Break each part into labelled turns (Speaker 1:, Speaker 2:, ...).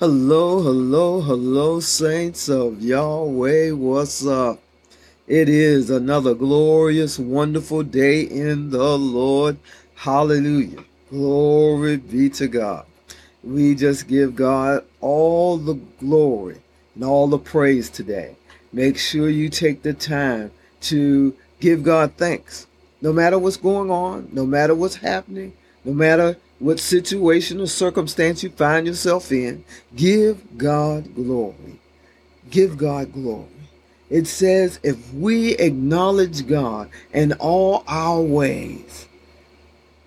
Speaker 1: Hello, hello, hello, saints of Yahweh. What's up? It is another glorious, wonderful day in the Lord. Hallelujah. Glory be to God. We just give God all the glory and all the praise today. Make sure you take the time to give God thanks. No matter what's going on, no matter what's happening, no matter what situation or circumstance you find yourself in, give God glory. Give God glory. It says, if we acknowledge God in all our ways,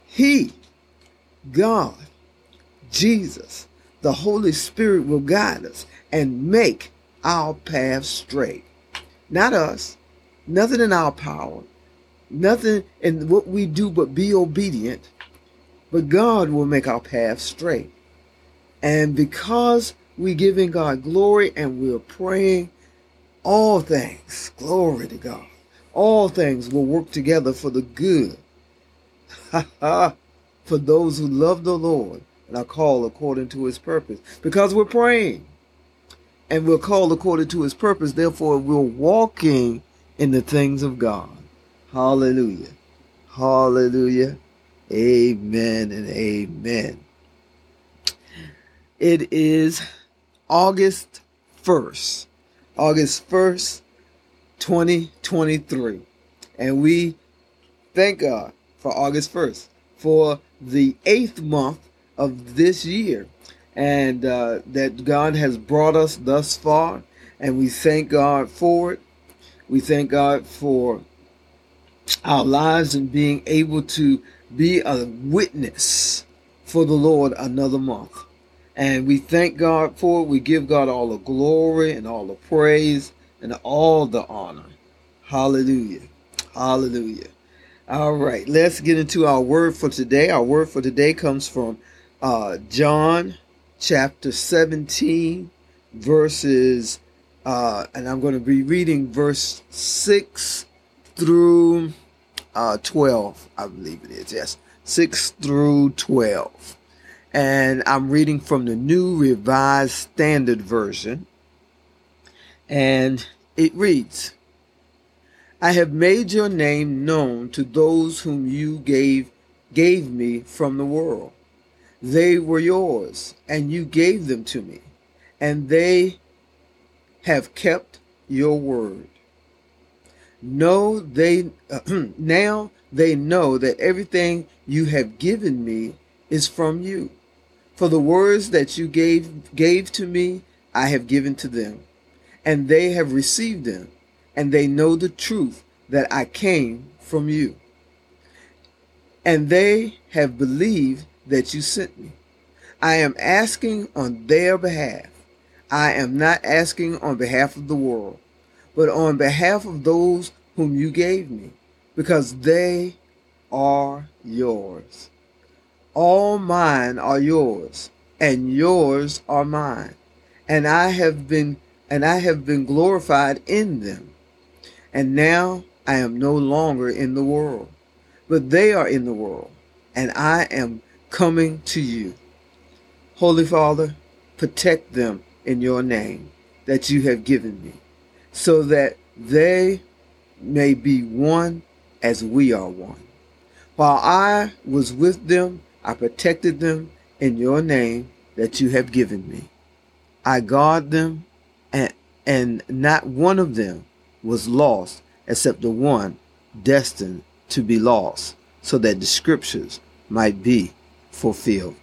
Speaker 1: He, God, Jesus, the Holy Spirit will guide us and make our path straight. Not us, nothing in our power, nothing in what we do but be obedient but God will make our path straight. And because we're giving God glory and we're praying, all things, glory to God, all things will work together for the good. for those who love the Lord and are called according to his purpose. Because we're praying and we're called according to his purpose, therefore we're walking in the things of God. Hallelujah. Hallelujah. Amen and amen. It is August 1st, August 1st, 2023. And we thank God for August 1st, for the eighth month of this year. And uh, that God has brought us thus far. And we thank God for it. We thank God for our lives and being able to be a witness for the Lord another month. And we thank God for it. We give God all the glory and all the praise and all the honor. Hallelujah. Hallelujah. All right, let's get into our word for today. Our word for today comes from uh, John chapter 17, verses, uh, and I'm going to be reading verse 6 through uh, 12, I believe it is. Yes, 6 through 12. And I'm reading from the New Revised Standard Version. And it reads I have made your name known to those whom you gave gave me from the world. They were yours, and you gave them to me, and they have kept your word. No, they now they know that everything you have given me is from you. For the words that you gave gave to me, I have given to them, and they have received them, and they know the truth that I came from you. And they have believed that you sent me. I am asking on their behalf. I am not asking on behalf of the world but on behalf of those whom you gave me, because they are yours. All mine are yours, and yours are mine, and I have been and I have been glorified in them. And now I am no longer in the world, but they are in the world, and I am coming to you. Holy Father, protect them in your name that you have given me so that they may be one as we are one. While I was with them, I protected them in your name that you have given me. I guard them, and, and not one of them was lost except the one destined to be lost, so that the scriptures might be fulfilled.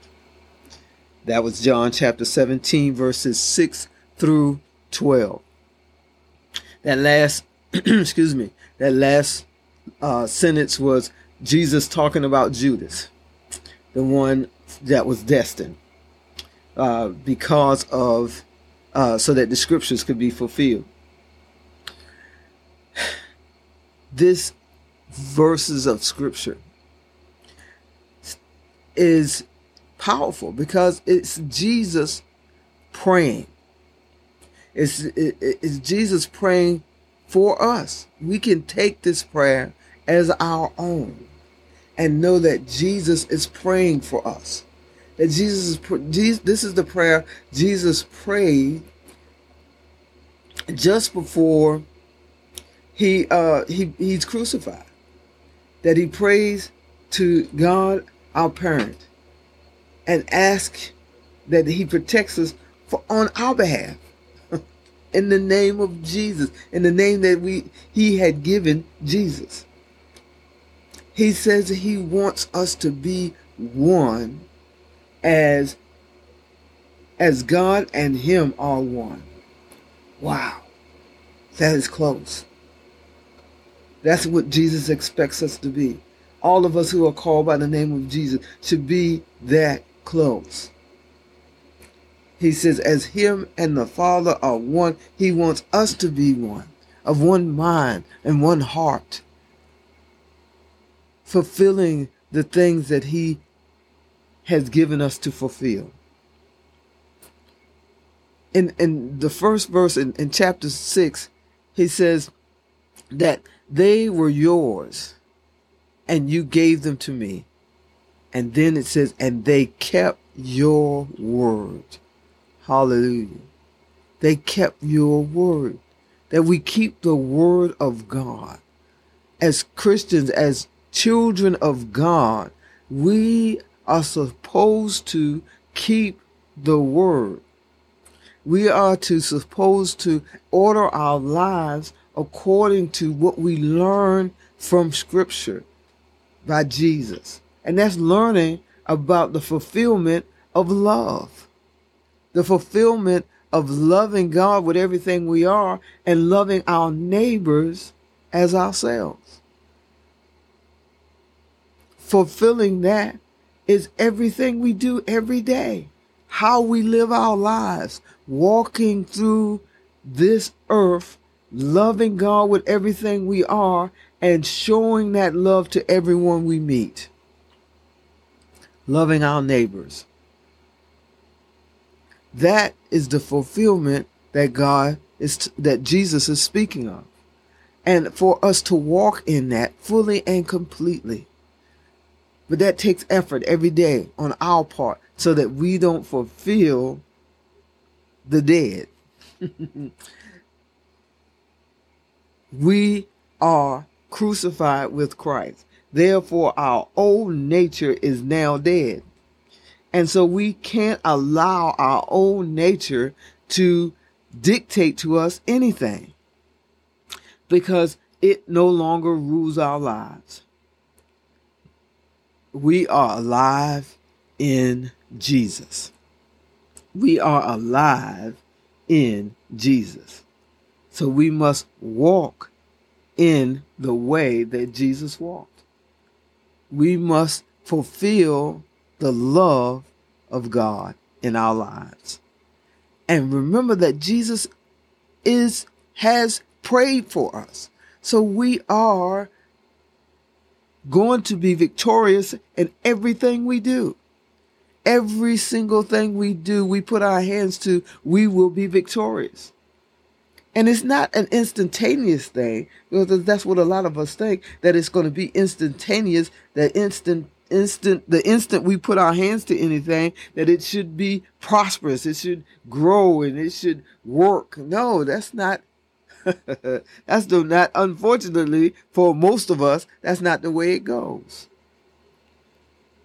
Speaker 1: That was John chapter 17, verses 6 through 12 that last excuse me that last uh, sentence was jesus talking about judas the one that was destined uh, because of uh, so that the scriptures could be fulfilled. This verses of scripture is powerful because it's jesus praying it's, Jesus praying for us. We can take this prayer as our own and know that Jesus is praying for us. that Jesus is this is the prayer Jesus prayed just before he uh he he's crucified that he prays to God our parent and ask that he protects us for on our behalf in the name of Jesus in the name that we he had given Jesus he says that he wants us to be one as as God and him are one. Wow. That is close. That's what Jesus expects us to be. All of us who are called by the name of Jesus should be that close. He says, as him and the Father are one, he wants us to be one, of one mind and one heart, fulfilling the things that he has given us to fulfill. In in the first verse in, in chapter six, he says that they were yours and you gave them to me. And then it says, and they kept your word. Hallelujah. They kept your word. That we keep the word of God. As Christians, as children of God, we are supposed to keep the word. We are to supposed to order our lives according to what we learn from scripture by Jesus. And that's learning about the fulfillment of love. The fulfillment of loving God with everything we are and loving our neighbors as ourselves. Fulfilling that is everything we do every day. How we live our lives, walking through this earth, loving God with everything we are, and showing that love to everyone we meet. Loving our neighbors. That is the fulfillment that God is, that Jesus is speaking of. And for us to walk in that fully and completely. But that takes effort every day on our part so that we don't fulfill the dead. we are crucified with Christ. Therefore, our old nature is now dead. And so we can't allow our own nature to dictate to us anything because it no longer rules our lives we are alive in Jesus. We are alive in Jesus. So we must walk in the way that Jesus walked. We must fulfill the love of God in our lives. And remember that Jesus is has prayed for us. So we are going to be victorious in everything we do. Every single thing we do, we put our hands to, we will be victorious. And it's not an instantaneous thing, because that's what a lot of us think, that it's going to be instantaneous, that instant instant the instant we put our hands to anything that it should be prosperous it should grow and it should work no that's not that's the not unfortunately for most of us, that's not the way it goes.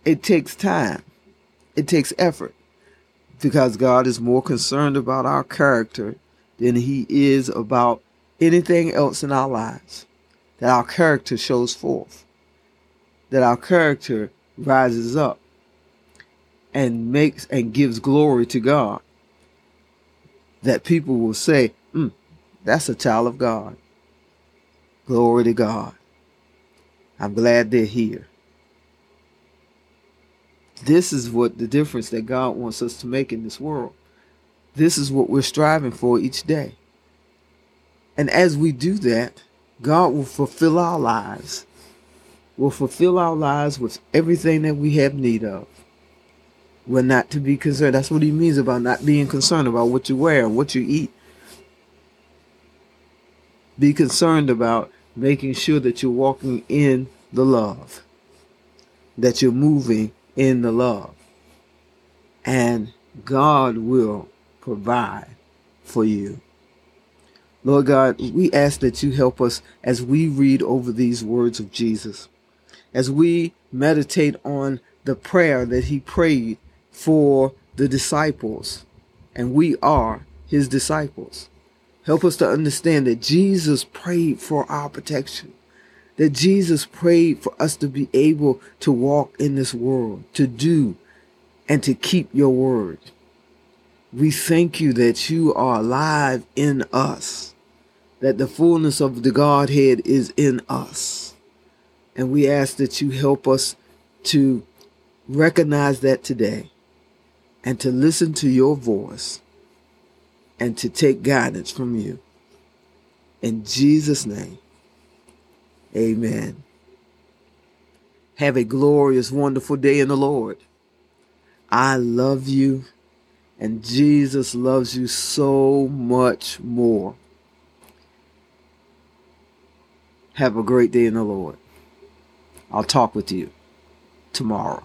Speaker 1: It takes time. It takes effort. Because God is more concerned about our character than he is about anything else in our lives. That our character shows forth. That our character rises up and makes and gives glory to God. That people will say, mm, that's a child of God. Glory to God. I'm glad they're here. This is what the difference that God wants us to make in this world. This is what we're striving for each day. And as we do that, God will fulfill our lives, will fulfill our lives with everything that we have need of. We're not to be concerned. That's what he means about not being concerned about what you wear what you eat be concerned about making sure that you're walking in the love, that you're moving in the love. and God will provide for you. Lord God, we ask that you help us as we read over these words of Jesus, as we meditate on the prayer that he prayed for the disciples, and we are his disciples. Help us to understand that Jesus prayed for our protection, that Jesus prayed for us to be able to walk in this world, to do and to keep your word. We thank you that you are alive in us, that the fullness of the Godhead is in us. And we ask that you help us to recognize that today and to listen to your voice and to take guidance from you. In Jesus' name, amen. Have a glorious, wonderful day in the Lord. I love you, and Jesus loves you so much more. Have a great day in the Lord. I'll talk with you tomorrow.